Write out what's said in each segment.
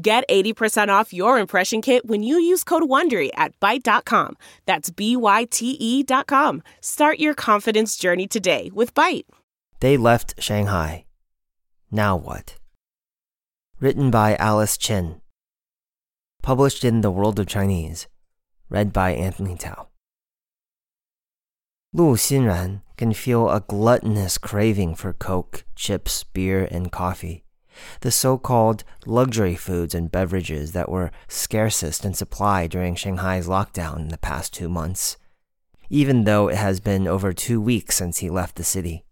Get 80% off your impression kit when you use code WONDERY at Byte.com. That's B-Y-T-E dot com. Start your confidence journey today with Byte. They left Shanghai. Now what? Written by Alice Chen. Published in The World of Chinese. Read by Anthony Tao. Lu Xinran can feel a gluttonous craving for Coke, chips, beer, and coffee the so called luxury foods and beverages that were scarcest in supply during Shanghai's lockdown in the past two months, even though it has been over two weeks since he left the city.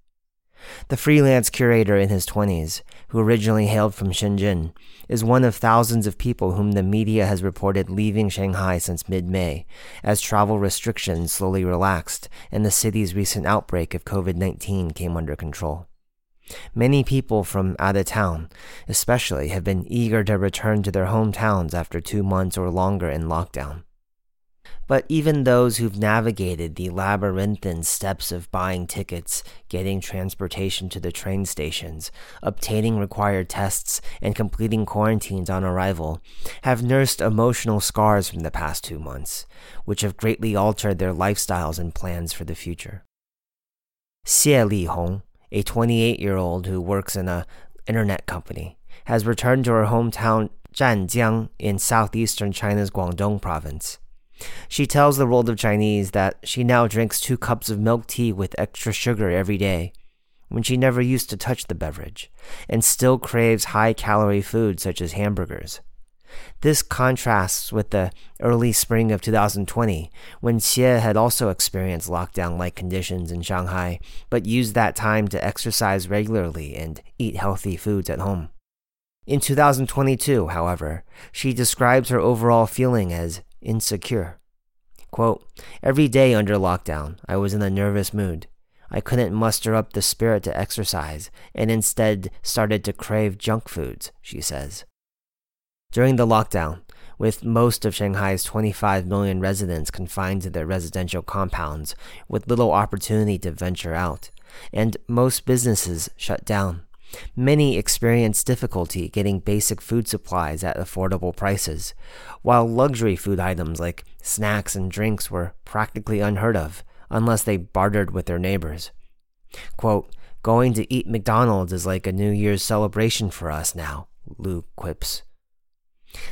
The freelance curator in his 20s, who originally hailed from Shenzhen, is one of thousands of people whom the media has reported leaving Shanghai since mid May, as travel restrictions slowly relaxed and the city's recent outbreak of COVID 19 came under control. Many people from out of town, especially, have been eager to return to their hometowns after two months or longer in lockdown. But even those who've navigated the labyrinthine steps of buying tickets, getting transportation to the train stations, obtaining required tests, and completing quarantines on arrival have nursed emotional scars from the past two months, which have greatly altered their lifestyles and plans for the future. Xie Li Hong, a 28 year old who works in a internet company, has returned to her hometown Zhanjiang in southeastern China's Guangdong province. She tells the world of Chinese that she now drinks two cups of milk tea with extra sugar every day, when she never used to touch the beverage, and still craves high calorie food such as hamburgers. This contrasts with the early spring of 2020, when Xie had also experienced lockdown like conditions in Shanghai, but used that time to exercise regularly and eat healthy foods at home. In 2022, however, she describes her overall feeling as insecure. Quote, Every day under lockdown, I was in a nervous mood. I couldn't muster up the spirit to exercise and instead started to crave junk foods, she says. During the lockdown, with most of Shanghai's 25 million residents confined to their residential compounds with little opportunity to venture out, and most businesses shut down. Many experienced difficulty getting basic food supplies at affordable prices, while luxury food items like snacks and drinks were practically unheard of unless they bartered with their neighbors. Quote, Going to eat McDonald's is like a New Year's celebration for us now, Lu quips.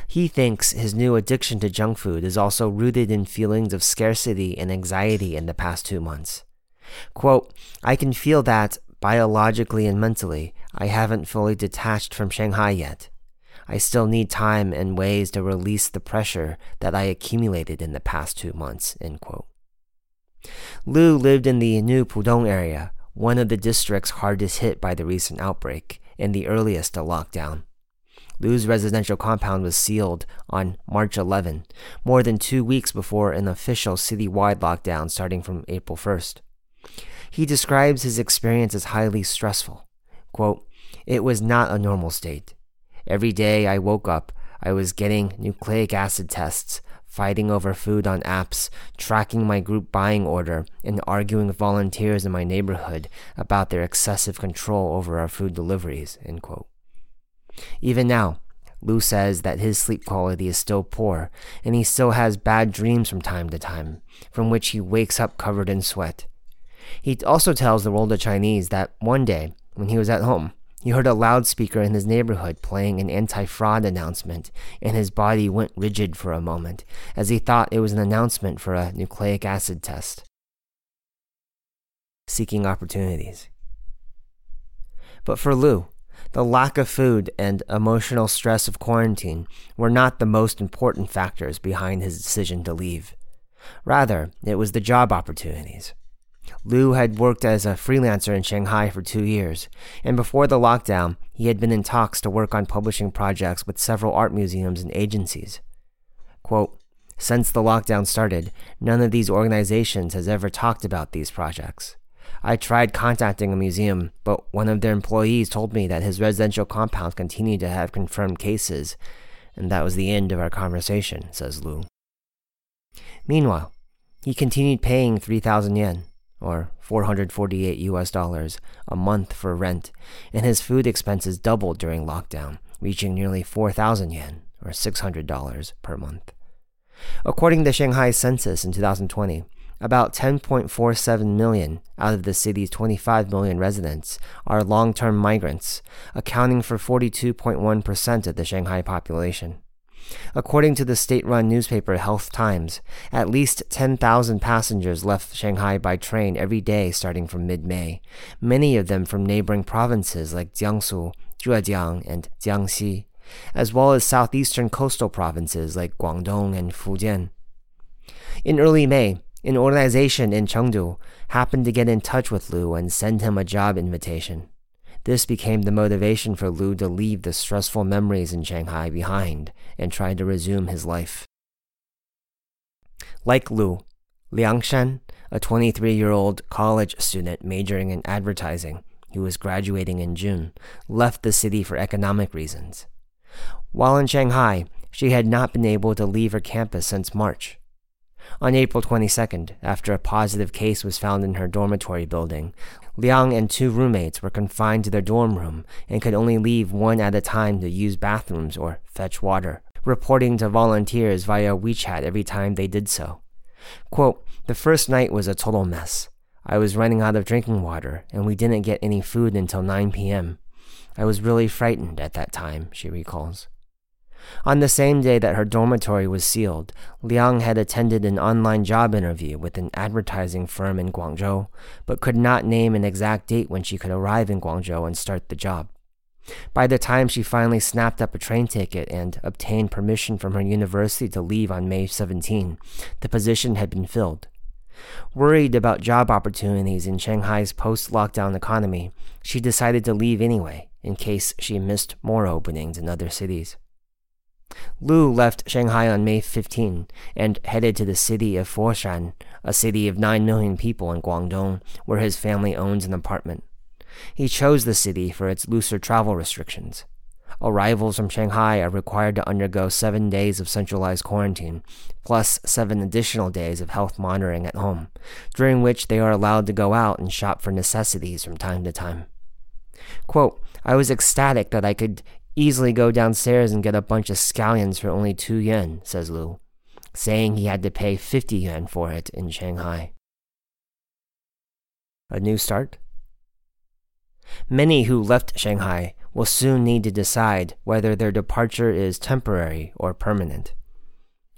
He thinks his new addiction to junk food is also rooted in feelings of scarcity and anxiety in the past two months. Quote, I can feel that, biologically and mentally, I haven't fully detached from Shanghai yet. I still need time and ways to release the pressure that I accumulated in the past two months. End quote. Lu lived in the New Pudong area, one of the districts hardest hit by the recent outbreak and the earliest to lock Lu's residential compound was sealed on March 11, more than two weeks before an official citywide lockdown starting from April 1st. He describes his experience as highly stressful. Quote, It was not a normal state. Every day I woke up, I was getting nucleic acid tests, fighting over food on apps, tracking my group buying order, and arguing with volunteers in my neighborhood about their excessive control over our food deliveries. End quote. Even now, Lu says that his sleep quality is still poor, and he still has bad dreams from time to time, from which he wakes up covered in sweat. He also tells the world of Chinese that one day, when he was at home, he heard a loudspeaker in his neighborhood playing an anti fraud announcement, and his body went rigid for a moment, as he thought it was an announcement for a nucleic acid test. Seeking opportunities. But for Lu, the lack of food and emotional stress of quarantine were not the most important factors behind his decision to leave. Rather, it was the job opportunities. Lu had worked as a freelancer in Shanghai for two years, and before the lockdown, he had been in talks to work on publishing projects with several art museums and agencies. Quote, Since the lockdown started, none of these organizations has ever talked about these projects. I tried contacting a museum, but one of their employees told me that his residential compound continued to have confirmed cases, and that was the end of our conversation, says Lu. Meanwhile, he continued paying 3,000 yuan, or 448 US dollars, a month for rent, and his food expenses doubled during lockdown, reaching nearly 4,000 yuan, or $600 per month. According to Shanghai census in 2020, about 10.47 million out of the city's 25 million residents are long term migrants, accounting for 42.1% of the Shanghai population. According to the state run newspaper Health Times, at least 10,000 passengers left Shanghai by train every day starting from mid May, many of them from neighboring provinces like Jiangsu, Zhejiang, and Jiangxi, as well as southeastern coastal provinces like Guangdong and Fujian. In early May, an organization in Chengdu happened to get in touch with Lu and send him a job invitation. This became the motivation for Lu to leave the stressful memories in Shanghai behind and try to resume his life. Like Lu, Liang Shan, a 23 year old college student majoring in advertising who was graduating in June, left the city for economic reasons. While in Shanghai, she had not been able to leave her campus since March. On April 22nd, after a positive case was found in her dormitory building, Liang and two roommates were confined to their dorm room and could only leave one at a time to use bathrooms or fetch water, reporting to volunteers via WeChat every time they did so. Quote, The first night was a total mess. I was running out of drinking water, and we didn't get any food until 9 p.m. I was really frightened at that time, she recalls. On the same day that her dormitory was sealed, Liang had attended an online job interview with an advertising firm in Guangzhou, but could not name an exact date when she could arrive in Guangzhou and start the job. By the time she finally snapped up a train ticket and obtained permission from her university to leave on May 17, the position had been filled. Worried about job opportunities in Shanghai's post lockdown economy, she decided to leave anyway, in case she missed more openings in other cities. Lu left Shanghai on May 15 and headed to the city of Foshan, a city of 9 million people in Guangdong, where his family owns an apartment. He chose the city for its looser travel restrictions. Arrivals from Shanghai are required to undergo seven days of centralized quarantine, plus seven additional days of health monitoring at home, during which they are allowed to go out and shop for necessities from time to time. Quote, I was ecstatic that I could easily go downstairs and get a bunch of scallions for only 2 yuan, says Lu, saying he had to pay 50 yuan for it in Shanghai. A new start? Many who left Shanghai will soon need to decide whether their departure is temporary or permanent.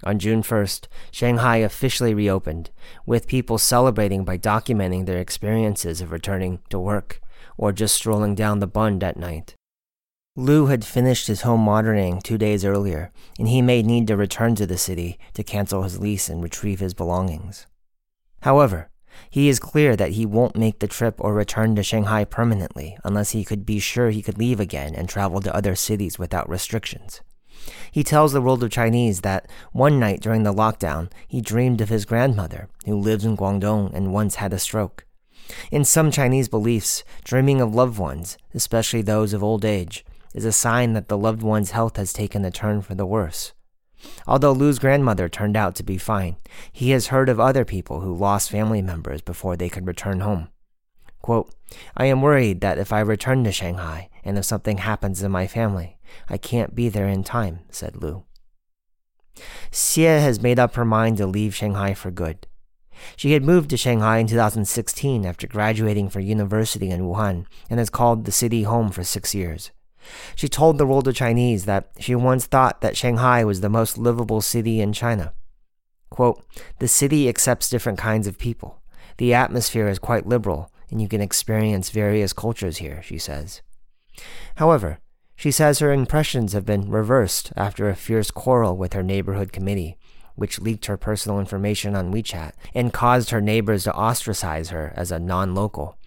On June 1st, Shanghai officially reopened, with people celebrating by documenting their experiences of returning to work or just strolling down the Bund at night. Lu had finished his home monitoring two days earlier, and he may need to return to the city to cancel his lease and retrieve his belongings. However, he is clear that he won't make the trip or return to Shanghai permanently unless he could be sure he could leave again and travel to other cities without restrictions. He tells the world of Chinese that one night during the lockdown, he dreamed of his grandmother, who lives in Guangdong and once had a stroke. In some Chinese beliefs, dreaming of loved ones, especially those of old age, is a sign that the loved one's health has taken a turn for the worse. Although Lu's grandmother turned out to be fine, he has heard of other people who lost family members before they could return home. Quote, I am worried that if I return to Shanghai and if something happens in my family, I can't be there in time, said Lu. Xie has made up her mind to leave Shanghai for good. She had moved to Shanghai in 2016 after graduating from university in Wuhan and has called the city home for six years. She told the world of Chinese that she once thought that Shanghai was the most livable city in China. Quote, the city accepts different kinds of people. The atmosphere is quite liberal, and you can experience various cultures here, she says. However, she says her impressions have been reversed after a fierce quarrel with her neighborhood committee, which leaked her personal information on WeChat and caused her neighbors to ostracize her as a non local,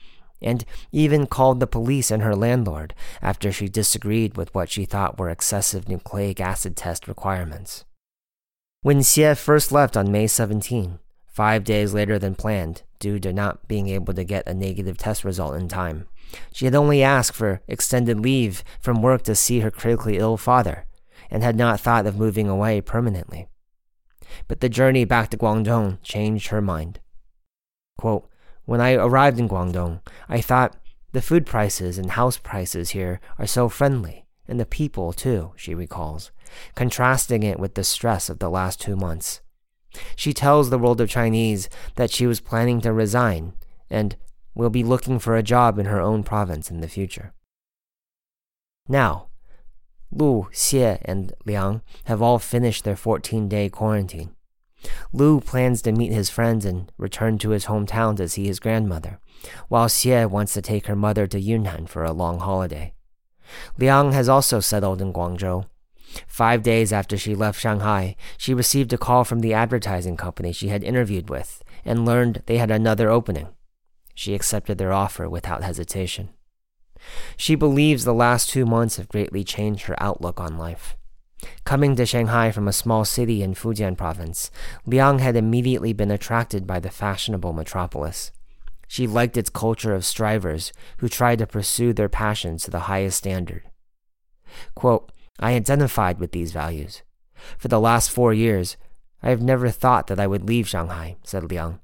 and even called the police and her landlord after she disagreed with what she thought were excessive nucleic acid test requirements. When Xie first left on May 17, five days later than planned, due to not being able to get a negative test result in time, she had only asked for extended leave from work to see her critically ill father, and had not thought of moving away permanently. But the journey back to Guangdong changed her mind. Quote, when I arrived in Guangdong, I thought the food prices and house prices here are so friendly, and the people too, she recalls, contrasting it with the stress of the last two months. She tells the world of Chinese that she was planning to resign and will be looking for a job in her own province in the future. Now, Lu, Xie, and Liang have all finished their 14 day quarantine. Lu plans to meet his friends and return to his hometown to see his grandmother, while Xie wants to take her mother to Yunnan for a long holiday. Liang has also settled in Guangzhou. Five days after she left Shanghai, she received a call from the advertising company she had interviewed with and learned they had another opening. She accepted their offer without hesitation. She believes the last two months have greatly changed her outlook on life. Coming to Shanghai from a small city in Fujian province, Liang had immediately been attracted by the fashionable metropolis. She liked its culture of strivers who tried to pursue their passions to the highest standard. Quote, I identified with these values. For the last four years, I have never thought that I would leave Shanghai, said Liang.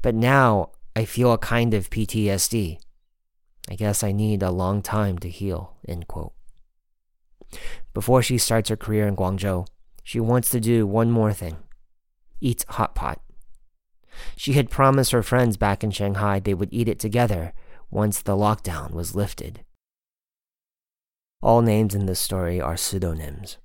But now I feel a kind of PTSD. I guess I need a long time to heal, end quote. Before she starts her career in Guangzhou, she wants to do one more thing eat hot pot. She had promised her friends back in Shanghai they would eat it together once the lockdown was lifted. All names in this story are pseudonyms.